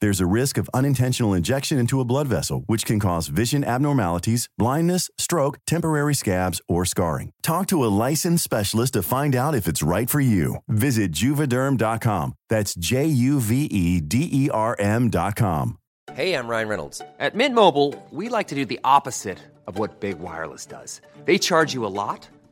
There's a risk of unintentional injection into a blood vessel, which can cause vision abnormalities, blindness, stroke, temporary scabs, or scarring. Talk to a licensed specialist to find out if it's right for you. Visit juvederm.com. That's J U V E D E R M.com. Hey, I'm Ryan Reynolds. At Mint Mobile, we like to do the opposite of what Big Wireless does. They charge you a lot,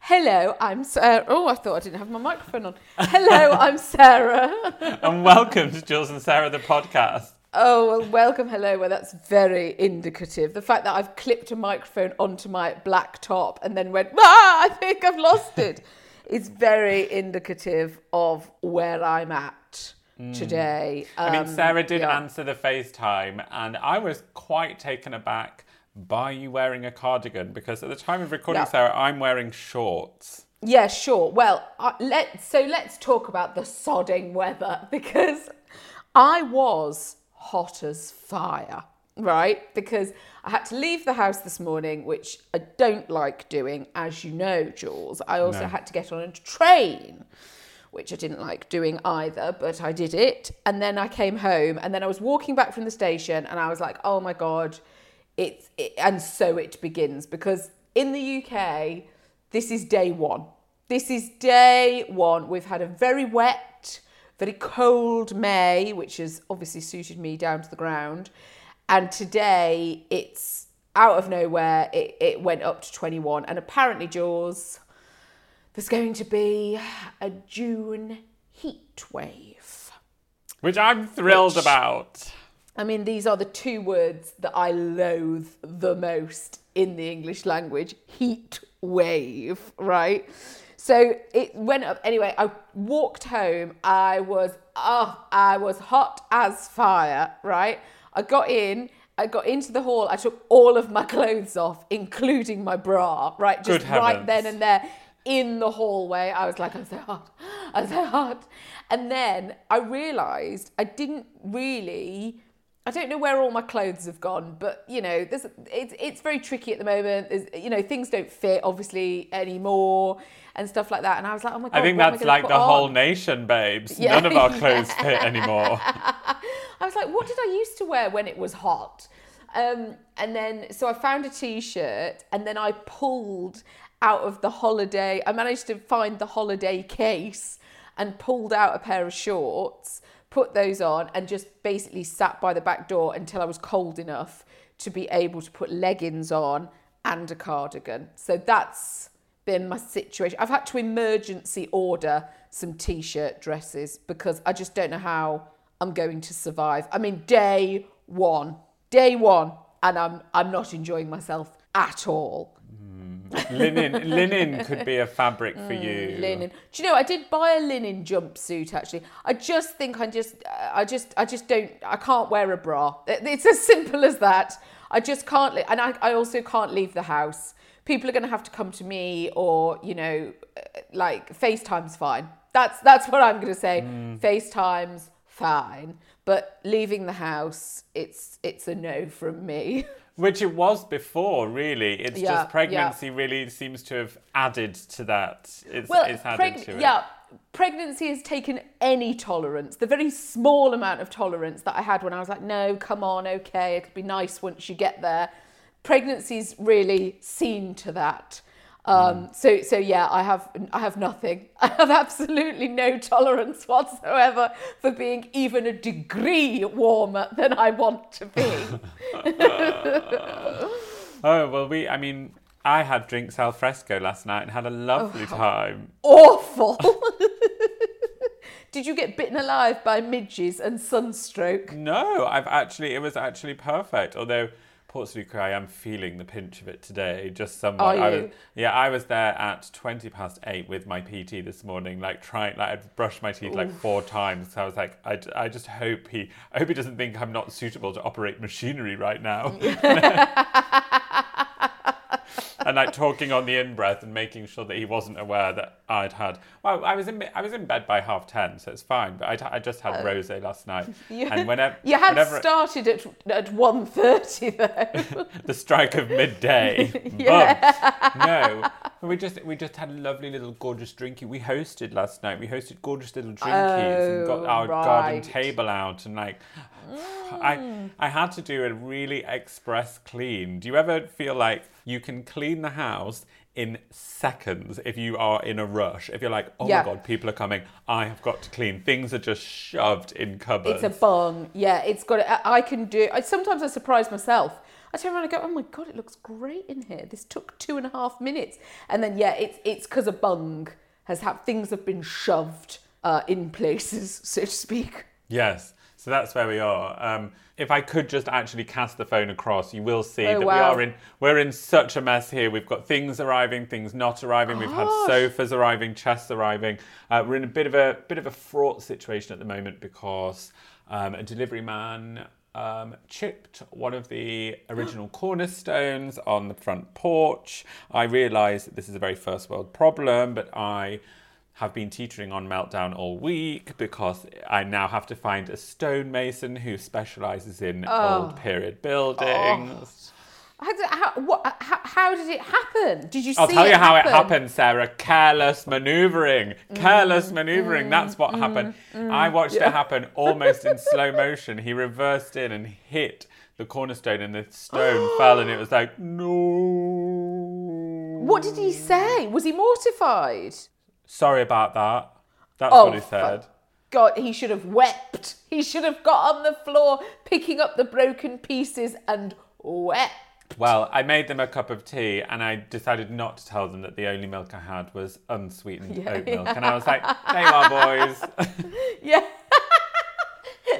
Hello, I'm Sarah. Oh, I thought I didn't have my microphone on. Hello, I'm Sarah. and welcome to Jules and Sarah, the podcast. Oh, well, welcome, hello. Well, that's very indicative. The fact that I've clipped a microphone onto my black top and then went, ah, I think I've lost it, is very indicative of where I'm at today. I mean, Um, Sarah did yeah. answer the FaceTime, and I was quite taken aback by you wearing a cardigan because at the time of recording, Yeah. Sarah, I'm wearing shorts. Yeah, sure. Well, uh, let so let's talk about the sodding weather because I was hot as fire, right? Because I had to leave the house this morning, which I don't like doing, as you know, Jules. I also No. had to get on a train, which I didn't like doing either, but I did it. And then I came home, and then I was walking back from the station, and I was like, oh my god, it's it, and so it begins because in the UK, this is day one. This is day one. We've had a very wet, very cold May, which has obviously suited me down to the ground. And today it's out of nowhere, it, it went up to 21. And apparently, Jaws, there's going to be a June heat wave. Which I'm thrilled Which- about. I mean, these are the two words that I loathe the most in the English language heat wave, right? So it went up. Anyway, I walked home. I was, oh, I was hot as fire, right? I got in. I got into the hall. I took all of my clothes off, including my bra, right? Just right then and there in the hallway. I was like, I'm so hot. I'm so hot. And then I realized I didn't really. I don't know where all my clothes have gone, but you know, there's it's it's very tricky at the moment. There's, you know, things don't fit obviously anymore and stuff like that. And I was like, oh my god, I think that's gonna like the whole nation, babes. Yeah. None of our clothes fit anymore. I was like, what did I used to wear when it was hot? Um, and then, so I found a t shirt and then I pulled out of the holiday, I managed to find the holiday case and pulled out a pair of shorts, put those on, and just basically sat by the back door until I was cold enough to be able to put leggings on and a cardigan. So that's been my situation. I've had to emergency order some t-shirt dresses because I just don't know how I'm going to survive. I mean, day one, day one, and I'm I'm not enjoying myself at all. Linen, linen could be a fabric for you. Mm, Linen. Do you know? I did buy a linen jumpsuit. Actually, I just think I just, I just, I just don't. I can't wear a bra. It's as simple as that. I just can't. Li- and I, I also can't leave the house. People are going to have to come to me, or you know, like FaceTime's fine. That's that's what I'm going to say. FaceTime's fine, but leaving the house, it's it's a no from me. Which it was before, really. It's Yeah, just yeah. pregnancy really seems to have added to that. It's, Well, it's added preg- to it. yeah, pregnancy has taken any tolerance, the very small amount of tolerance that I had when I was like, no, come on, okay, it'll be nice once you get there. Pregnancy's really seen to that. Um, so, so yeah, I have, I have nothing. I have absolutely no tolerance whatsoever for being even a degree warmer than I want to be. Oh well, we. I mean, I had drinks al fresco last night and had a lovely Oh. time. Awful. Did you get bitten alive by midges and sunstroke? No, I've actually. It was actually perfect. Although. Port Saluca, I am feeling the pinch of it today, just somewhat. I was, yeah, I was there at 20 past 8 with my PT this morning, like trying, like I'd brushed my teeth like four times. So I was like, I, I just hope he, I hope he doesn't think I'm not suitable to operate machinery right now. and like talking on the in breath and making sure that he wasn't aware that I'd had. Well, I was in I was in bed by half ten, so it's fine. But I'd, I just had oh. rosé last night, You, and whenever you had whenever started at at 1.30 though. the strike of midday, Yeah. bump. no, we just we just had a lovely little gorgeous drinky. We hosted last night. We hosted gorgeous little drinkies and got Oh, our garden table out and like. I mm. I had to do a really express clean. Do you ever feel like you can clean the house in seconds if you are in a rush? If you're like, oh Yeah. my god, people are coming, I have got to clean. Things are just shoved in cupboards. It's a bung. Yeah, it's got. I I can do. I sometimes I surprise myself. I turn around and go, "Oh my god, it looks great in here. This took two and a half minutes." And then yeah, it's it's because a bung has had things have been shoved uh, in places, so to speak. Yes, so that's where we are. Um, if I could just actually cast the phone across, you will see Oh, that we are in we're in such a mess here. We've got things arriving, things not arriving. We've had sofas arriving, chests arriving. Uh, we're in a bit of a bit of a fraught situation at the moment because um, a delivery man um, chipped one of the original cornerstones on the front porch. I realise that this is a very first world problem, but I have been teetering on meltdown all week because I now have to find a stonemason who specialises in Oh. old period buildings. Oh. How did, how, what, how, how did it happen? Did you see I'll tell you how happen? it happened, Sarah. Careless manoeuvring. Mm. Careless manoeuvring. Mm, that's what mm, happened. Mm. I watched it happen almost in slow motion. He reversed in and hit the cornerstone, and the stone fell, and it was like, no. What did he say? Was he mortified? Sorry about that. That's Oh, what he said. God, he should have wept. He should have got on the floor, picking up the broken pieces and wept. Well, I made them a cup of tea and I decided not to tell them that the only milk I had was unsweetened oat milk. And I was like, there you are, boys. Yeah.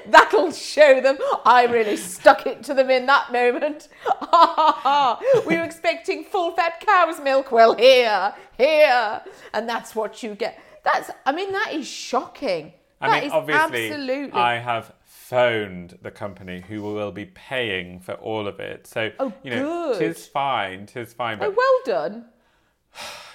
That'll show them. I really stuck it to them in that moment. we were expecting full fat cow's milk. Well, here, here. And that's what you get. That's, I mean, that is shocking. I That mean, is obviously, absolutely. I have phoned the company who will be paying for all of it. So, Oh, you know, good. tis fine, tis fine. Oh, but Oh, well done.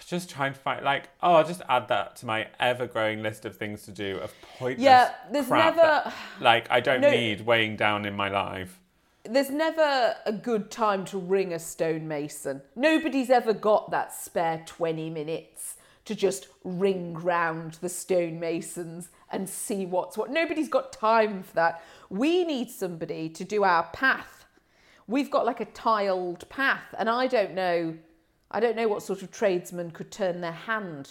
Just trying to find, like, oh, I'll just add that to my ever growing list of things to do of pointless Yeah, there's crap never- that, like, I don't No. need weighing down in my life. There's never a good time to ring a stonemason. Nobody's ever got that spare 20 minutes to just ring round the stonemasons and see what's what. Nobody's got time for that. We need somebody to do our path. We've got like a tiled path, and I don't know, I don't know what sort of tradesman could turn their hand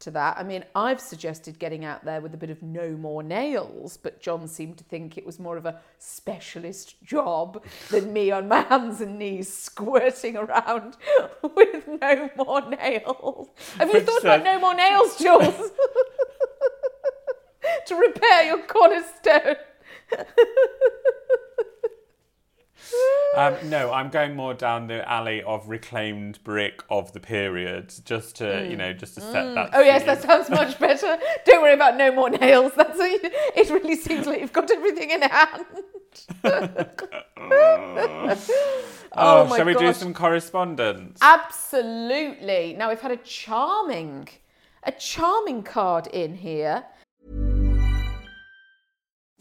to that. I mean, I've suggested getting out there with a bit of no more nails, but John seemed to think it was more of a specialist job than me on my hands and knees squirting around with no more nails. Have you Which thought about no more nails, Jules? to repair your cornerstone. Um, no, I'm going more down the alley of reclaimed brick of the period, just to you know, just to set that. Oh yes, that sounds much better. Don't worry about no more nails. That's a, it. Really seems like you've got everything in hand. Oh, my shall we do some correspondence? Absolutely. Now we've had a charming, a charming card in here.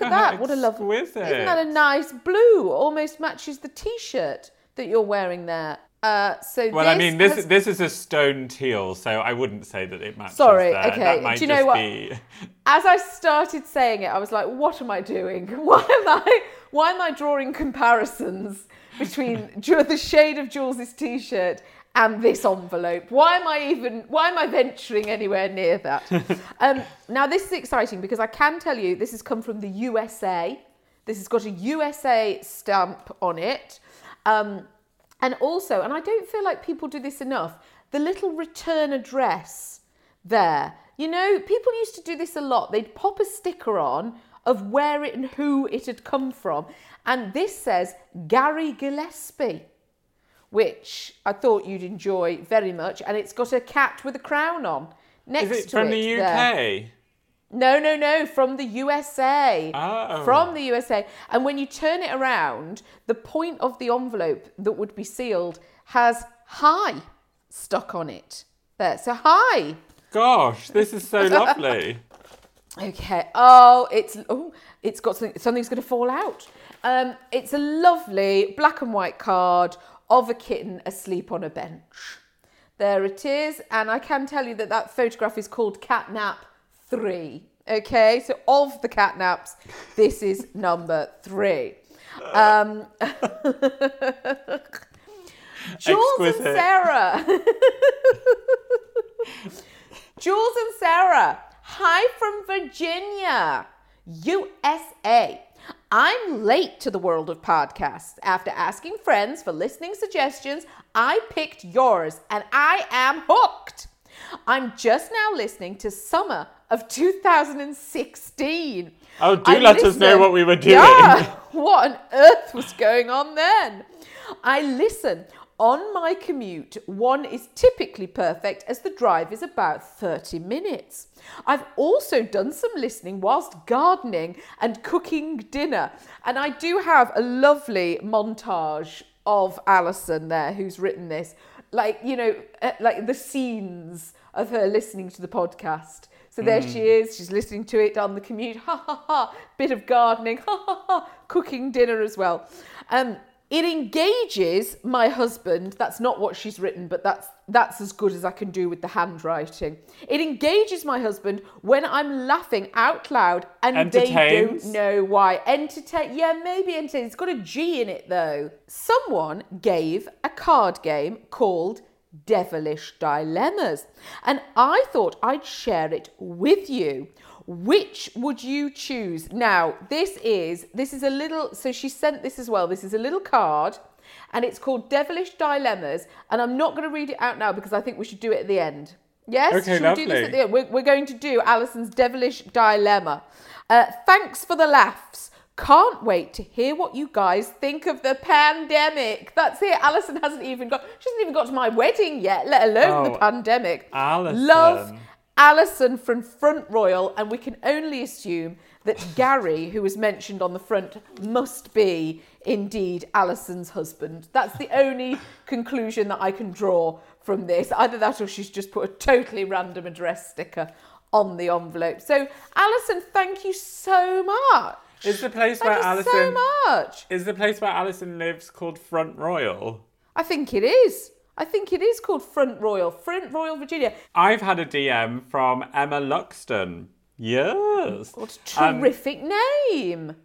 Look at that. What a lovely. Isn't that a nice blue? Almost matches the t shirt that you're wearing there. Uh, so Well, I mean, this has- this is a stone teal, so I wouldn't say that it matches. Sorry, that. okay, That might do you know what? be. as I started saying it, I was like, "What am I doing? Why am I? Why am I drawing comparisons between the shade of Jules's t-shirt and this envelope? Why am I even? Why am I venturing anywhere near that?" um, now, this is exciting because I can tell you this has come from the USA. This has got a USA stamp on it. Um, and also, and I don't feel like people do this enough, the little return address there. You know, people used to do this a lot. They'd pop a sticker on of where it and who it had come from. And this says Gary Gillespie, which I thought you'd enjoy very much. And it's got a cat with a crown on. Next Is it to from it the there. UK? No, no, no, from the USA. Oh. From the USA. And when you turn it around, the point of the envelope that would be sealed has hi stuck on it. There. So hi. Gosh, this is so lovely. Okay. Oh, it's oh, it's got something. Something's going to fall out. Um, it's a lovely black and white card of a kitten asleep on a bench. There it is, and I can tell you that that photograph is called Catnap Three. Okay, so of the catnaps, this is number three. Um, Jules and Sarah. Jules and Sarah, hi from Virginia, USA. I'm late to the world of podcasts. After asking friends for listening suggestions, I picked yours and I am hooked. I'm just now listening to summer of 2016. Oh, do I let us know what we were doing. Yeah, what on earth was going on then? I listen. On my commute, one is typically perfect as the drive is about 30 minutes. I've also done some listening whilst gardening and cooking dinner. And I do have a lovely montage of Alison there who's written this. Like, you know, uh, like the scenes of her listening to the podcast. So there she is, she's listening to it on the commute, ha ha ha, bit of gardening, ha ha ha, cooking dinner as well. Um, it engages my husband. That's not what she's written, but that's that's as good as I can do with the handwriting. It engages my husband when I'm laughing out loud and they don't know why. Entertain, yeah, maybe entertain. It's got a G in it though. Someone gave a card game called Devilish Dilemmas, and I thought I'd share it with you. Which would you choose? Now, this is this is a little so she sent this as well. This is a little card and it's called Devilish Dilemmas and I'm not going to read it out now because I think we should do it at the end. Yes? Okay, Should we do this at the end? We're, we're going to do Alison's Devilish Dilemma. Uh, thanks for the laughs. Can't wait to hear what you guys think of the pandemic. That's it. Alison hasn't even got. She hasn't even got to my wedding yet, let alone the Oh, pandemic. Alison. Love Alison from Front Royal, and we can only assume that Gary, who was mentioned on the front, must be indeed Alison's husband. That's the only conclusion that I can draw from this. Either that or she's just put a totally random address sticker on the envelope. So, Alison, thank you so much. Is the place Thank where you Alison so much. is the place where Alison lives called Front Royal? I think it is. I think it is called Front Royal, Front Royal, Virginia. I've had a DM from Emma Luxton. Yes. What a Um, terrific name.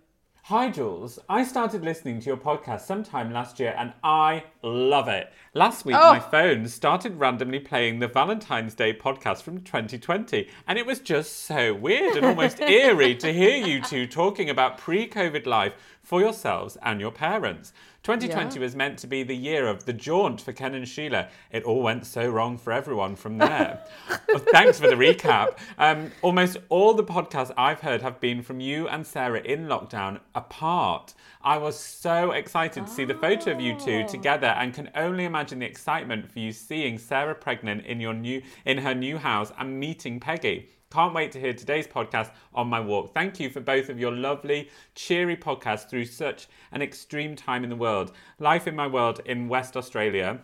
Hi, Jules. I started listening to your podcast sometime last year and I love it. Last week, Oh. my phone started randomly playing the Valentine's Day podcast from 2020, and it was just so weird and almost eerie to hear you two talking about pre COVID life for yourselves and your parents. 2020 Yeah. was meant to be the year of the jaunt for Ken and Sheila. It all went so wrong for everyone from there. Well, thanks for the recap. Um, almost all the podcasts I've heard have been from you and Sarah in lockdown apart. I was so excited to see the photo of you two together and can only imagine the excitement for you seeing Sarah pregnant in your new in her new house and meeting Peggy. Can't wait to hear today's podcast on my walk. Thank you for both of your lovely, cheery podcasts through such an extreme time in the world. Life in my world in West Australia.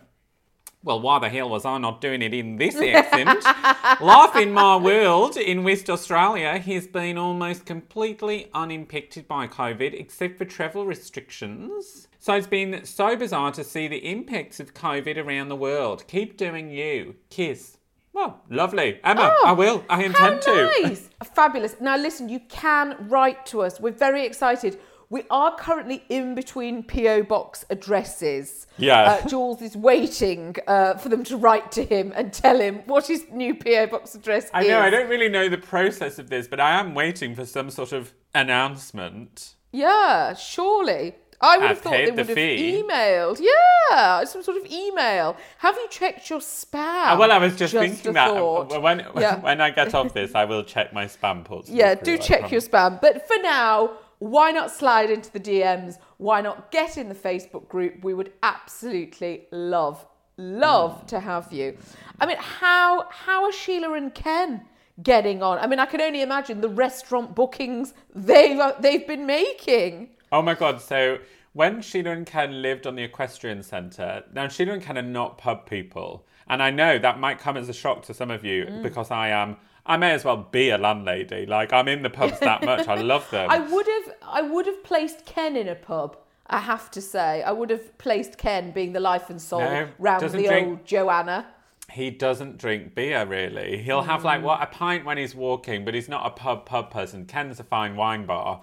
Well, why the hell was I not doing it in this accent? Life in my world in West Australia has been almost completely unimpacted by COVID except for travel restrictions. So it's been so bizarre to see the impacts of COVID around the world. Keep doing you. Kiss. Well, lovely. Emma, I will. I intend How to. nice. Fabulous. Now, listen, you can write to us. We're very excited. We are currently in between PO box addresses. Yeah. Uh, Jules is waiting uh, for them to write to him and tell him what his new PO box address I is. I know, I don't really know the process of this, but I am waiting for some sort of announcement. Yeah, surely. I would have thought they the would have fee. emailed. Yeah, some sort of email. Have you checked your spam? Ah, well, I was just, a thinking that thought. when Yeah. when I get off this, I will check my spam ports. Yeah, do check your spam. But for now, why not slide into the DMs? Why not get in the Facebook group? We would absolutely love, love to have you. I mean, how how are Sheila and Ken getting on? I mean, I can only imagine the restaurant bookings they've they've been making. Oh my god! So when Sheila and Ken lived on the Equestrian Centre, now Sheila and Ken are not pub people, and I know that might come as a shock to some of you Mm. because I am. I may as well be a landlady. Like I'm in the pubs that much. I love them. I would have I would have placed Ken in a pub. I have to say, I would have placed Ken being the life and soul No, round the drink- old Joanna. He doesn't drink beer really. He'll have Mm. like what a pint when he's walking, but he's not a pub pub person. Ken's a fine wine bar.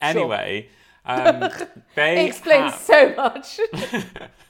Anyway, um, they explains so much.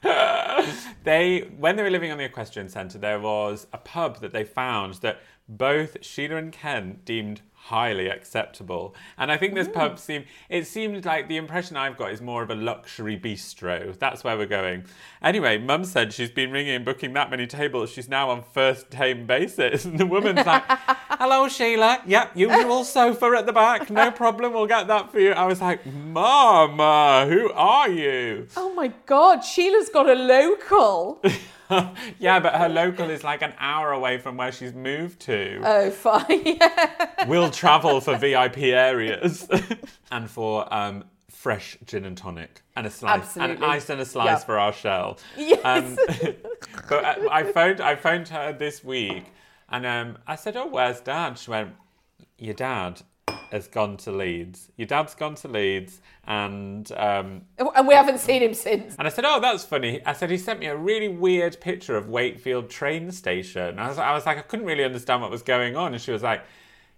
they when they were living on the equestrian centre there was a pub that they found that both sheila and ken deemed highly acceptable. And i think this pub mm. seemed it seemed like the impression i've got is more of a luxury bistro. That's where we're going. Anyway mum said she's been ringing and booking that many tables. She's now on first name basis. And the woman's like hello sheila. Yep usual sofa at the back. No problem. We'll get that for you. I was like mama who are you? Oh my God, Sheila's got a local. yeah, but her local is like an hour away from where she's moved to. Oh, fine. Yeah. we'll travel for VIP areas and for um, fresh gin and tonic and a slice, Absolutely. and ice and a slice Yeah. for our shell. Yes. Um, but I, I phoned, I phoned her this week, and um, I said, "Oh, where's Dad?" She went, "Your dad." Has gone to Leeds. Your dad's gone to Leeds, and um, and we haven't seen him since. and I said, "Oh, that's funny." I said he sent me a really weird picture of Wakefield train station. I was, I was like, I couldn't really understand what was going on, and she was like,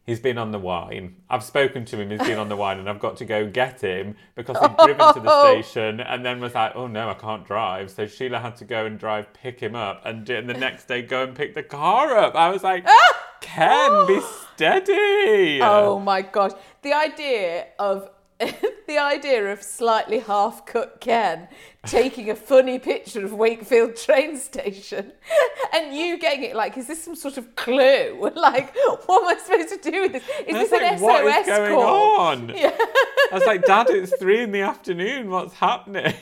"He's been on the wine. I've spoken to him. He's been on the wine, and I've got to go get him because he'd driven to the station, and then was like, oh no, I can't drive." So Sheila had to go and drive, pick him up, and, and the next day go and pick the car up. I was like. Ken, be steady. Oh my gosh. The idea of the idea of slightly half cut Ken taking a funny picture of Wakefield train station and you getting it like, is this some sort of clue? Like, what am I supposed to do with this? Is this an SOS what is going call? on? Yeah. I was like, Dad, it's three in the afternoon. What's happening?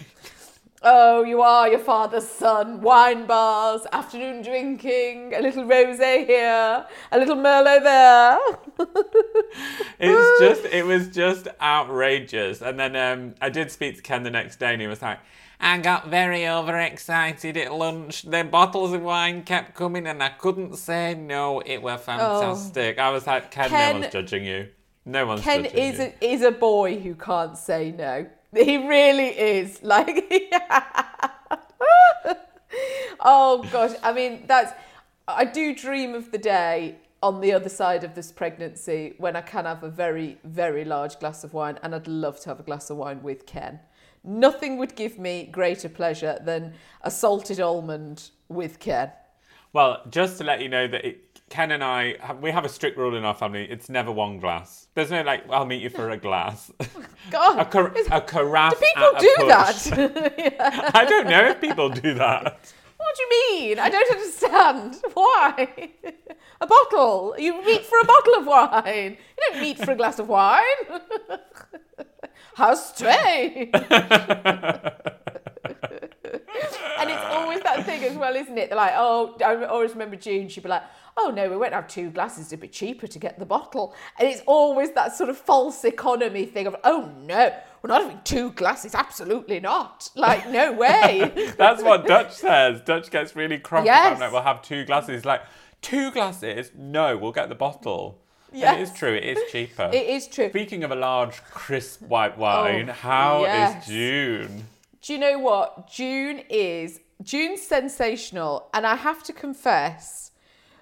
Oh, you are your father's son. Wine bars, afternoon drinking, a little rosé here, a little merlot there. It's just, it was just outrageous. And then um, I did speak to Ken the next day, and he was like, I got very overexcited at lunch. The bottles of wine kept coming, and I couldn't say no. It were fantastic. I was like, Ken, Oh. Ken- no one's judging you. No one's Ken judging is you. a, is a boy who can't say no. He really is. Like, oh gosh. I mean, that's. I do dream of the day on the other side of this pregnancy when I can have a very, very large glass of wine, and I'd love to have a glass of wine with Ken. Nothing would give me greater pleasure than a salted almond with Ken. Well, just to let you know that it, Ken and I, have, we have a strict rule in our family. It's never one glass. There's no like, I'll meet you for a glass. Oh God, a, car- a carafe. do people do that? I don't know if people do that. What do you mean? I don't understand. Why? A bottle. You meet for a bottle of wine. You don't meet for a glass of wine. How strange. and it's always that thing as well, isn't it? They're like, oh, I always remember June, she'd be like, oh no, we won't have two glasses, it'd be cheaper to get the bottle. And it's always that sort of false economy thing of, oh no, we're not having two glasses, absolutely not. Like, no way. That's what Dutch says. Dutch gets really cross Yes. about like, we'll have two glasses. Like, two glasses? No, we'll get the bottle. And it is true, it is cheaper. It is true. Speaking of a large, crisp white wine, oh, how is Oh, yes. June? Do you know what? June is June's sensational, and I have to confess,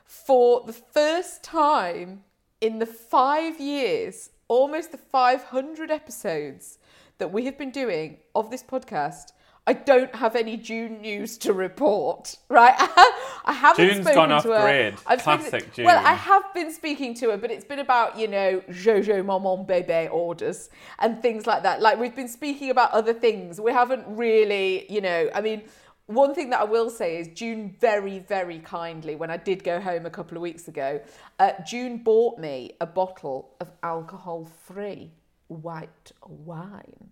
for the first time in the five years, almost the 500 episodes that we have been doing of this podcast, I don't have any June news to report. Right? I haven't June's spoken gone off to her. grid. I've Classic to- Well, I have been speaking to her, but it's been about, you know, Jojo Maman Bebe orders and things like that. Like, we've been speaking about other things. We haven't really, you know, I mean, one thing that I will say is June very, very kindly, when I did go home a couple of weeks ago, uh, June bought me a bottle of alcohol free white wine.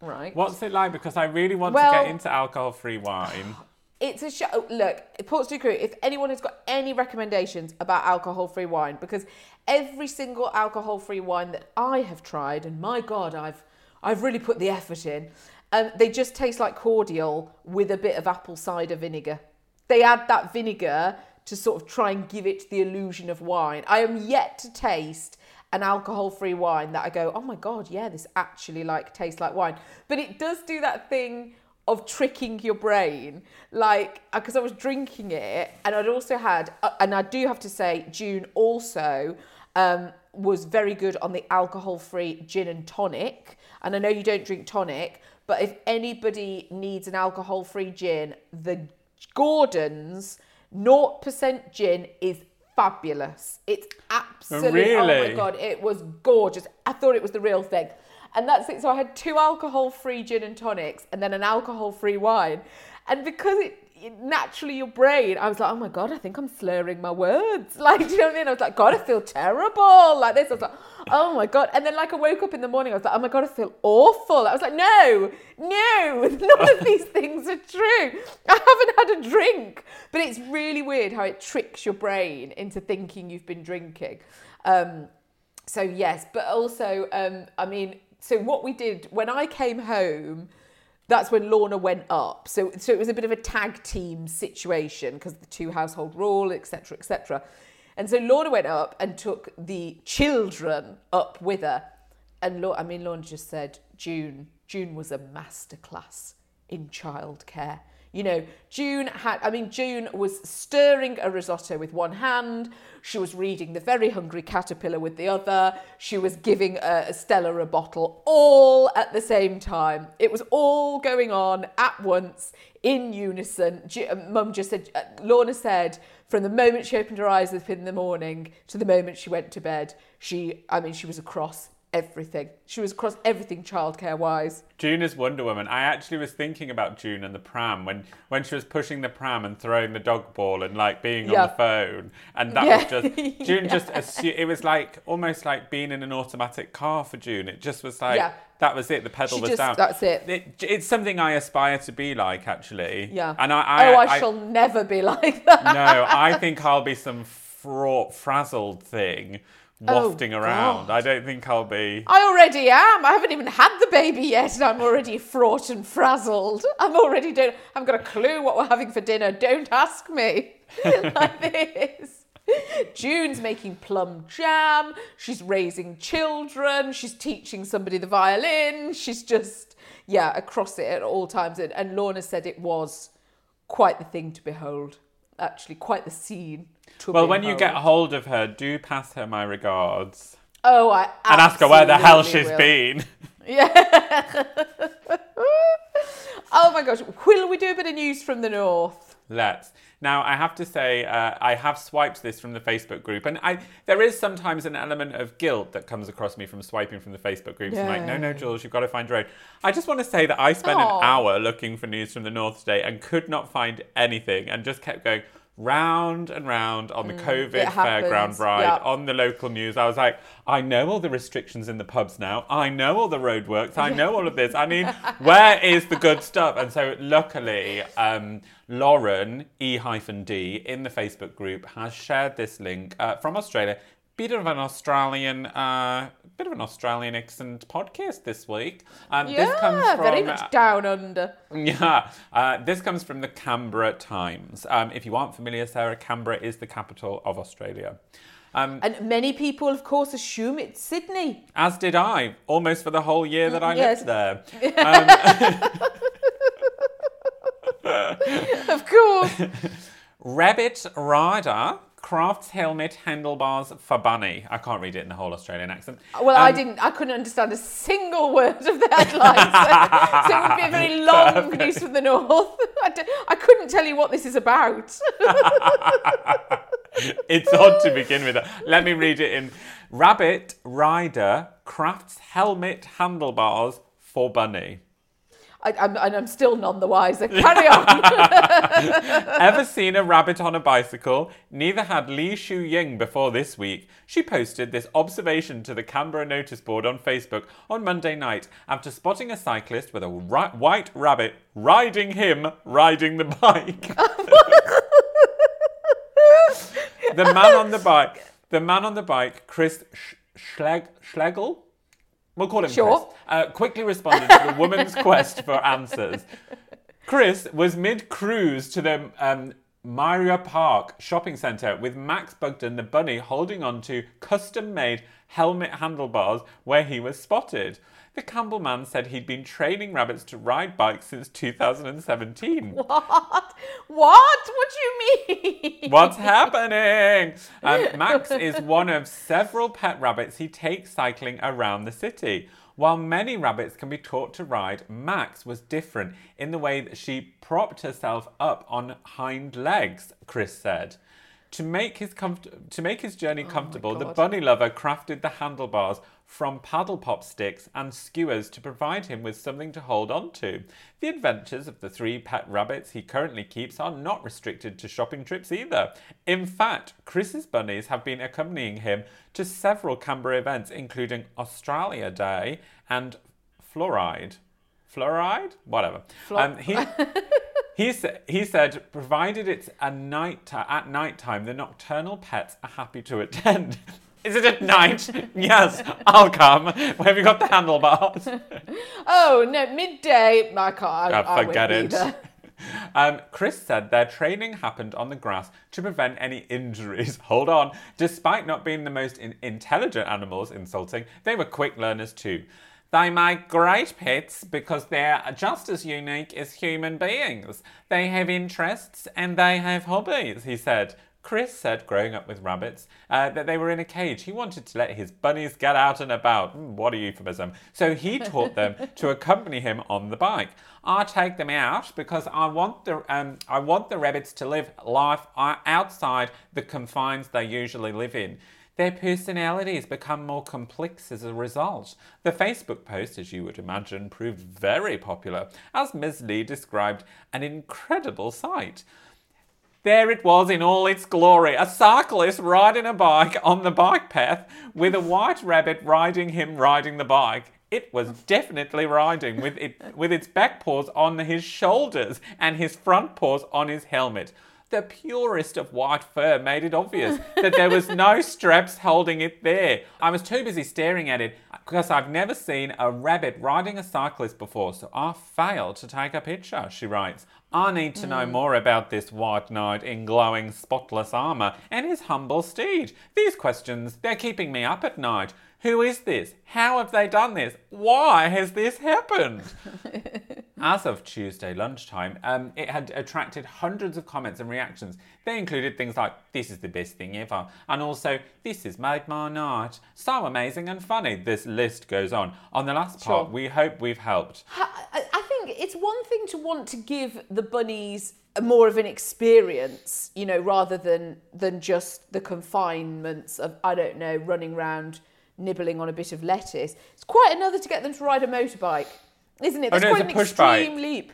Right? What's it like? Because I really want Well- to get into alcohol free wine. It's a show. oh, Look, Portsmouth Crew, if anyone has got any recommendations about alcohol free wine, because every single alcohol free wine that I have tried, and my God, I've I've really put the effort in, um, they just taste like cordial with a bit of apple cider vinegar. They add that vinegar to sort of try and give it the illusion of wine. I am yet to taste an alcohol free wine that I go, oh my God, yeah, this actually like tastes like wine. But it does do that thing of tricking your brain like because i was drinking it and i'd also had uh, and i do have to say june also um, was very good on the alcohol free gin and tonic and i know you don't drink tonic but if anybody needs an alcohol free gin the gordon's 0% gin is fabulous it's absolutely oh my god it was gorgeous i thought it was the real thing and that's it. So I had two alcohol free gin and tonics and then an alcohol free wine. And because it- naturally your brain, I was like, oh my God, I think I'm slurring my words. Like, do you know what I mean? I was like, God, I feel terrible. Like this. I was like, oh my God. And then like I woke up in the morning, I was like, oh my God, I feel awful. I was like, no, no, none of these things are true. I haven't had a drink. But it's really weird how it tricks your brain into thinking you've been drinking. Um, so yes, but also, um, I mean, so what we did when I came home, that's when Lorna went up. So so it was a bit of a tag team situation because the two household rule, etc., etc. And so Lorna went up and took the children up with her. And Lorna, I mean, Lorna just said June. June was a masterclass in childcare. You know, June had, I mean, June was stirring a risotto with one hand. She was reading The Very Hungry Caterpillar with the other. She was giving uh, Stella a bottle all at the same time. It was all going on at once in unison. Ju- uh, Mum just said, uh, Lorna said, from the moment she opened her eyes in the morning to the moment she went to bed, she, I mean, she was across everything. She was across everything childcare wise. June is Wonder Woman. I actually was thinking about June and the pram when, when she was pushing the pram and throwing the dog ball and like being Yeah. on the phone. And that Yeah. was just, June just, assu- it was like almost like being in an automatic car for June. It just was like, Yeah. that was it. The pedal She was just- down. that's it. It's something I aspire to be like, actually. Yeah. And I, I, oh, I, shall never be like that. no, I think I'll be some fraught, frazzled thing Oh, wafting around. God. I don't think I'll be. I already am. I haven't even had the baby yet, and I'm already fraught and frazzled. I'm already don't. I've got a clue what we're having for dinner. Don't ask me like this. June's making plum jam. She's raising children. She's teaching somebody the violin. She's just yeah across it at all times. And, and Lorna said it was quite the thing to behold. Actually, quite the scene. Well, when you get hold of her, do pass her my regards. oh, I And ask her where the hell she's will. been. Yeah. oh my gosh. Will we do a bit of news from the north? Let's. Now, I have to say, uh, I have swiped this from the Facebook group, and I there is sometimes an element of guilt that comes across me from swiping from the Facebook groups. I'm like, no, no, Jules, you've got to find your own. I just want to say that I spent Aw. an hour looking for news from the north today and could not find anything, and just kept going round and round on the COVID Mm, happens, fairground ride, yeah. on the local news. I was like, I know all the restrictions in the pubs now. I know all the roadworks. I know all of this. I mean, where is the good stuff? And so, luckily, um, Lauren E hyphen D in the Facebook group has shared this link uh, from Australia. Bit of an Australian, uh, bit of an Australian accent podcast this week. Um, Yeah, this comes from, very much down under. yeah, uh, this comes from the Canberra Times. Um, if you aren't familiar, Sarah, Canberra is the capital of Australia. Um, And many people, of course, assume it's Sydney. as did I, almost for the whole year that I Yes. lived there. Of course. Rabbit Rider crafts helmet handlebars for bunny. I can't read it in the whole Australian accent. Well, I Um, didn't. I couldn't understand a single word of the headlines, so, so it would be a very long news from the north. I, d- I couldn't tell you what this is about. it's odd to begin with. Let me read it in. Rabbit Rider crafts helmet handlebars for bunny. I, I'm, and I'm still none the wiser. Carry on. Ever seen a rabbit on a bicycle? Neither had Li Shu Ying before this week. She posted this observation to the Canberra notice board on Facebook on Monday night after spotting a cyclist with a ri- white rabbit riding him riding the bike. the man on the bike, the man on the bike, Chris Sch- Schleg- Schlegel, we'll call him Sure. Chris, uh, quickly responded to the woman's quest for answers. Chris was mid cruise to the um, Majura Park shopping centre with Max Bugden, the bunny, holding on to custom made helmet handlebars where he was spotted. The Campbell man said he'd been training rabbits to ride bikes since 2017. what? What? What do you mean? What's happening? Um, Max is one of several pet rabbits he takes cycling around the city. While many rabbits can be taught to ride, Max was different in the way that she propped herself up on hind legs, Chris said. To make his comfort- to make his journey comfortable, the bunny lover crafted the handlebars from paddle pop sticks and skewers to provide him with something to hold on to. The adventures of the three pet rabbits he currently keeps are not restricted to shopping trips either. In fact, Chris's bunnies have been accompanying him to several Canberra events, including Australia Day and Fluoride. Fluoride? Whatever. Um, he, he, sa- he said, provided it's a night at night time, the nocturnal pets are happy to attend. Is it at night? yes, I'll come. Where have you got the handlebars? Oh no, midday. I can't. I, I forget be it. Um, Chris said their training happened on the grass to prevent any injuries. Hold on. Despite not being the most in- intelligent animals, insulting, they were quick learners too. They make great pets because they're just as unique as human beings. They have interests and they have hobbies, he said. Chris said, growing up with rabbits, uh, that they were in a cage. He wanted to let his bunnies get out and about. Mm, what a euphemism. So he taught them to accompany him on the bike. I take them out because I want the um, I want the rabbits to live life uh, outside the confines they usually live in. Their personalities become more complex as a result. The Facebook post, as you would imagine, proved very popular, as Ms. Lee described an incredible sight. There it was in all its glory a cyclist riding a bike on the bike path with a white rabbit riding him riding the bike. It was definitely riding with, it, with its back paws on his shoulders and his front paws on his helmet the purest of white fur made it obvious that there was no straps holding it there. I was too busy staring at it because I've never seen a rabbit riding a cyclist before, so I failed to take a picture, she writes. I need to know mm. more about this white knight in glowing, spotless armour and his humble steed. These questions, they're keeping me up at night. Who is this? How have they done this? Why has this happened? As of Tuesday lunchtime, um, it had attracted hundreds of comments and reactions. They included things like, This is the best thing ever, and also, This has made my night. So amazing and funny. This list goes on. On the last part, Sure. we hope we've helped. I I think it's one thing to want to give the bunnies more of an experience, you know, rather than than just the confinements of I don't know running around nibbling on a bit of lettuce. It's quite another to get them to ride a motorbike, isn't it? Oh, That's no, it's quite a an push bike. extreme leap.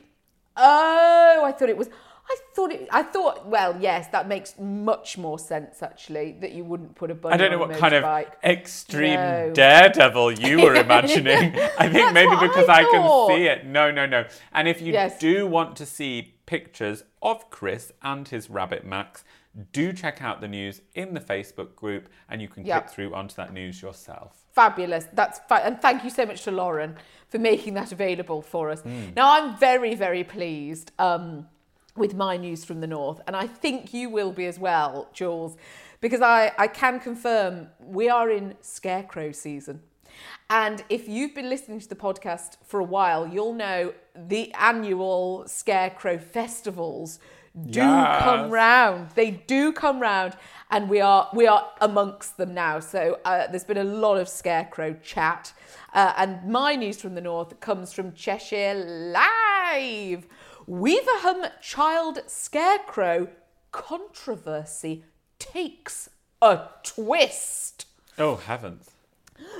Oh, I thought it was. I thought it. I thought. Well, yes, that makes much more sense actually. That you wouldn't put a bunny. I don't know what kind of extreme No. daredevil you were imagining. I think That's maybe because I I, can see it. No, no, no. And if you Yes. do want to see pictures of Chris and his rabbit Max, do check out the news in the Facebook group and you can Yep. click through onto that news yourself. Fabulous. That's fa- and thank you so much to Lauren for making that available for us. Hmm. Now I'm very very pleased um, with my news from the north, and I think you will be as well, Jules, because I I can confirm we are in scarecrow season. And if you've been listening to the podcast for a while, you'll know the annual scarecrow festivals do Yes. come round. They do come round, and we are we are amongst them now. So uh, there's been a lot of scarecrow chat, uh, and my news from the north comes from Cheshire Live. Weaverham child scarecrow controversy takes a twist. Oh, heavens.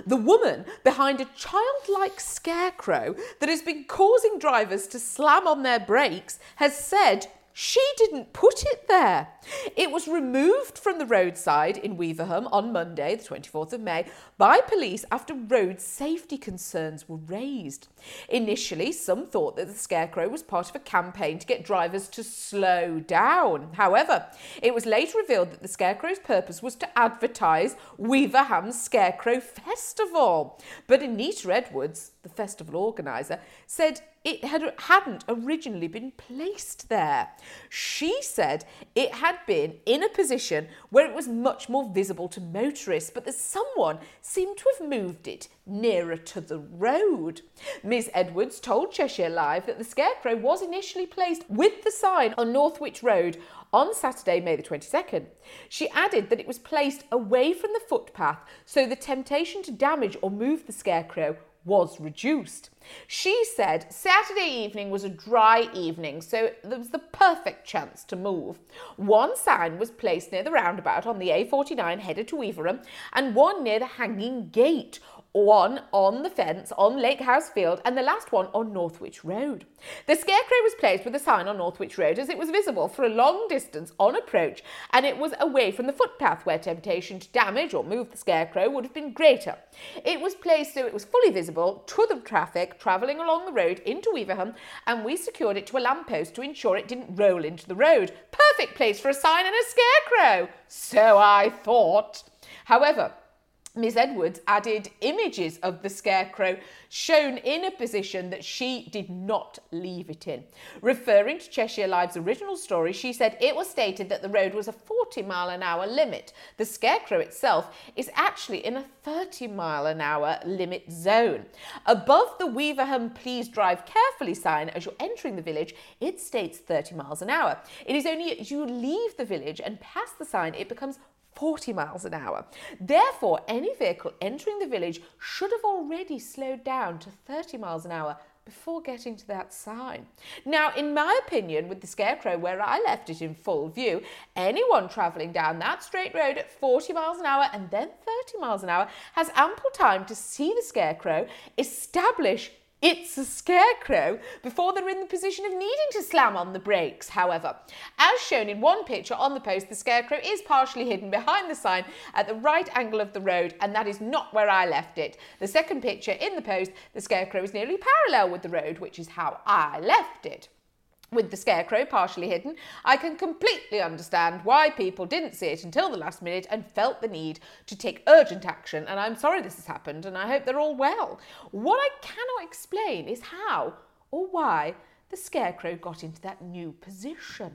The woman behind a childlike scarecrow that has been causing drivers to slam on their brakes has said she didn't put it there. It was removed from the roadside in Weaverham on Monday, the 24th of May, by police after road safety concerns were raised. Initially, some thought that the scarecrow was part of a campaign to get drivers to slow down. However, it was later revealed that the scarecrow's purpose was to advertise Weaverham's Scarecrow Festival. But Anita Edwards, the festival organiser, said it had, hadn't originally been placed there. She said it had been in a position where it was much more visible to motorists, but that someone seemed to have moved it nearer to the road. Ms. Edwards told Cheshire Live that the scarecrow was initially placed with the sign on Northwich Road on Saturday, May the 22nd. She added that it was placed away from the footpath so the temptation to damage or move the scarecrow was reduced. She said Saturday evening was a dry evening, so there was the perfect chance to move. One sign was placed near the roundabout on the A49 headed to Weaverham, and one near the hanging gate one on the fence on Lake House Field, and the last one on Northwich Road. The scarecrow was placed with a sign on Northwich Road as it was visible for a long distance on approach, and it was away from the footpath where temptation to damage or move the scarecrow would have been greater. It was placed so it was fully visible to the traffic travelling along the road into Weaverham, and we secured it to a lamppost to ensure it didn't roll into the road. Perfect place for a sign and a scarecrow, so I thought. However, Miss Edwards added images of the scarecrow shown in a position that she did not leave it in. Referring to Cheshire Live's original story, she said it was stated that the road was a 40 mile an hour limit. The scarecrow itself is actually in a 30 mile an hour limit zone. Above the Weaverham Please Drive Carefully sign as you're entering the village, it states 30 miles an hour. It is only as you leave the village and pass the sign it becomes 40 miles an hour. Therefore, any vehicle entering the village should have already slowed down to 30 miles an hour before getting to that sign. Now, in my opinion, with the scarecrow where I left it in full view, anyone travelling down that straight road at 40 miles an hour and then 30 miles an hour has ample time to see the scarecrow, establish it's a scarecrow before they're in the position of needing to slam on the brakes, however. As shown in one picture on the post, the scarecrow is partially hidden behind the sign at the right angle of the road, and that is not where I left it. The second picture in the post, the scarecrow is nearly parallel with the road, which is how I left it with the scarecrow partially hidden, I can completely understand why people didn't see it until the last minute and felt the need to take urgent action. And I'm sorry this has happened, and I hope they're all well. What I cannot explain is how or why the scarecrow got into that new position.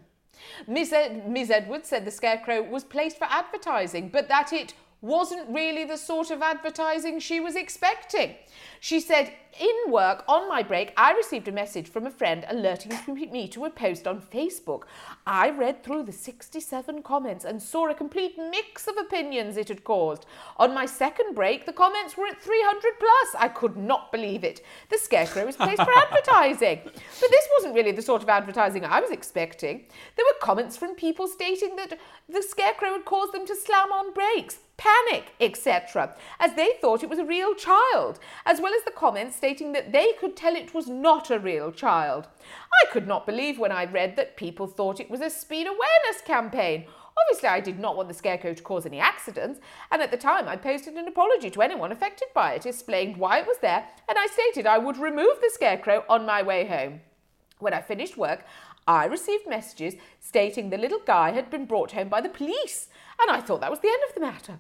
Miss, Ed- Miss Edwards said the scarecrow was placed for advertising, but that it wasn't really the sort of advertising she was expecting. She said, In work on my break, I received a message from a friend alerting me to a post on Facebook. I read through the 67 comments and saw a complete mix of opinions it had caused. On my second break, the comments were at 300 plus. I could not believe it. The scarecrow was placed for advertising. But this wasn't really the sort of advertising I was expecting. There were comments from people stating that the scarecrow had caused them to slam on brakes panic, etc., as they thought it was a real child, as well as the comments stating that they could tell it was not a real child. I could not believe when I read that people thought it was a speed awareness campaign. Obviously, I did not want the scarecrow to cause any accidents, and at the time I posted an apology to anyone affected by it, explained why it was there, and I stated I would remove the scarecrow on my way home. When I finished work, I received messages stating the little guy had been brought home by the police, and I thought that was the end of the matter.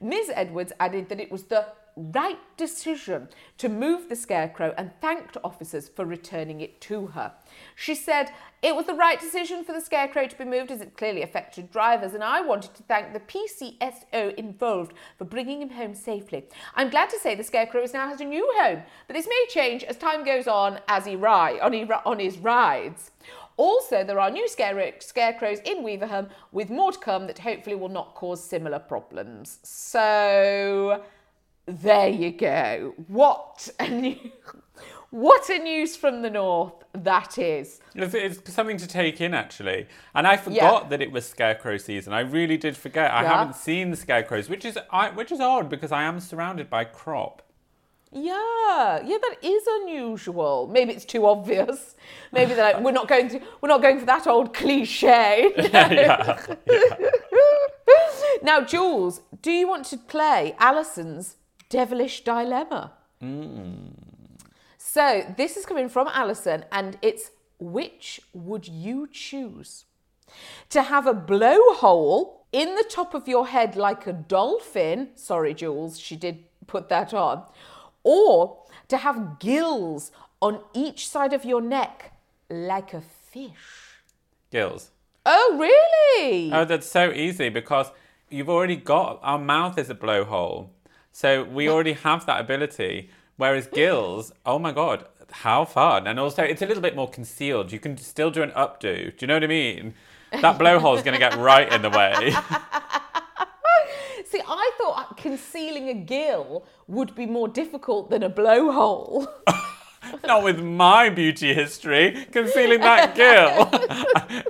Ms. Edwards added that it was the right decision to move the scarecrow and thanked officers for returning it to her. She said it was the right decision for the scarecrow to be moved as it clearly affected drivers, and I wanted to thank the PCSO involved for bringing him home safely. I'm glad to say the scarecrow now has a new home, but this may change as time goes on as he on, he, on his rides. Also, there are new scare- scarecrows in Weaverham with more to come that hopefully will not cause similar problems. So, there you go. What a new, what a news from the north that is. It's, it's something to take in, actually. And I forgot that it was scarecrow season. I really did forget. I Yeah. haven't seen the scarecrows, which is I, which is odd because I am surrounded by crop. Yeah, yeah, that is unusual. Maybe it's too obvious. Maybe they're like, we're not going to, we're not going for that old cliche. now, Jules, do you want to play Alison's devilish dilemma? Hmm. So this is coming from Alison, and it's which would you choose? To have a blowhole in the top of your head like a dolphin. Sorry, Jules, she did put that on. Or to have gills on each side of your neck like a fish. Gills. Oh, really? Oh, that's so easy because you've already got our mouth is a blowhole, so we already have that ability. Whereas gills, oh my god, how fun! And also, it's a little bit more concealed. You can still do an updo. Do you know what I mean? That blowhole is going to get right in the way. See, I concealing a gill would be more difficult than a blowhole. Not with my beauty history, concealing that gill.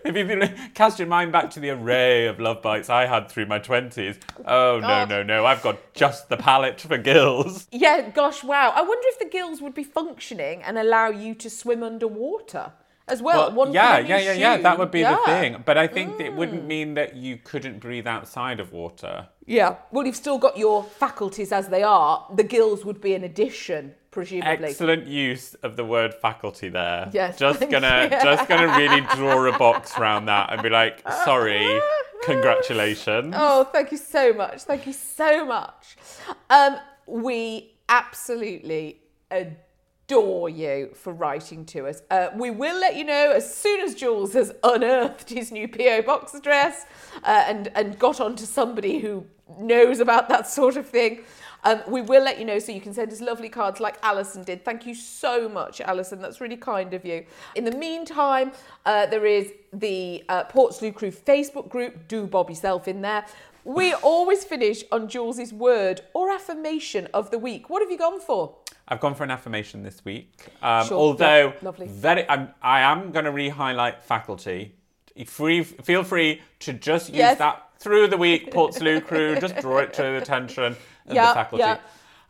if you cast your mind back to the array of love bites I had through my 20s, oh no, no, no, I've got just the palate for gills. yeah, gosh, wow. I wonder if the gills would be functioning and allow you to swim underwater as well. One yeah, yeah, yeah, yeah. That would be the Yeah. Mm. thing. But I think it wouldn't mean that you couldn't breathe outside of water. Yeah. Well, you've still got your faculties as they are. The gills would be an addition, presumably. Excellent use of the word faculty there. Yes, Just thank gonna you. just gonna really draw a box around that and be like, sorry, congratulations. Oh, thank you so much. Thank you so much. Um, we absolutely adore you for writing to us. Uh, we will let you know as soon as Jules has unearthed his new PO box address uh, and and got on to somebody who knows about that sort of thing. Um, we will let you know so you can send us lovely cards like Alison did. Thank you so much, Alison. That's really kind of you. In the meantime, uh, there is the uh, Portslade Crew Facebook group. Do bob yourself in there. We always finish on Jules's word or affirmation of the week. What have you gone for? I've gone for an affirmation this week. Um, Sure, although, yeah, very, I'm, I am going to re-highlight faculty. Free, feel free to just use Yes. that through the week, Portslade crew. Just draw it to the attention of Yeah, the faculty. yeah.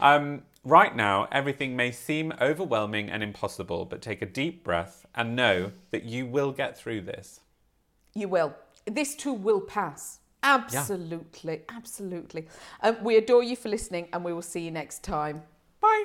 Um, right now, everything may seem overwhelming and impossible, but take a deep breath and know that you will get through this. You will. This too will pass. Absolutely, absolutely. Um, we adore you for listening, and we will see you next time. Bye.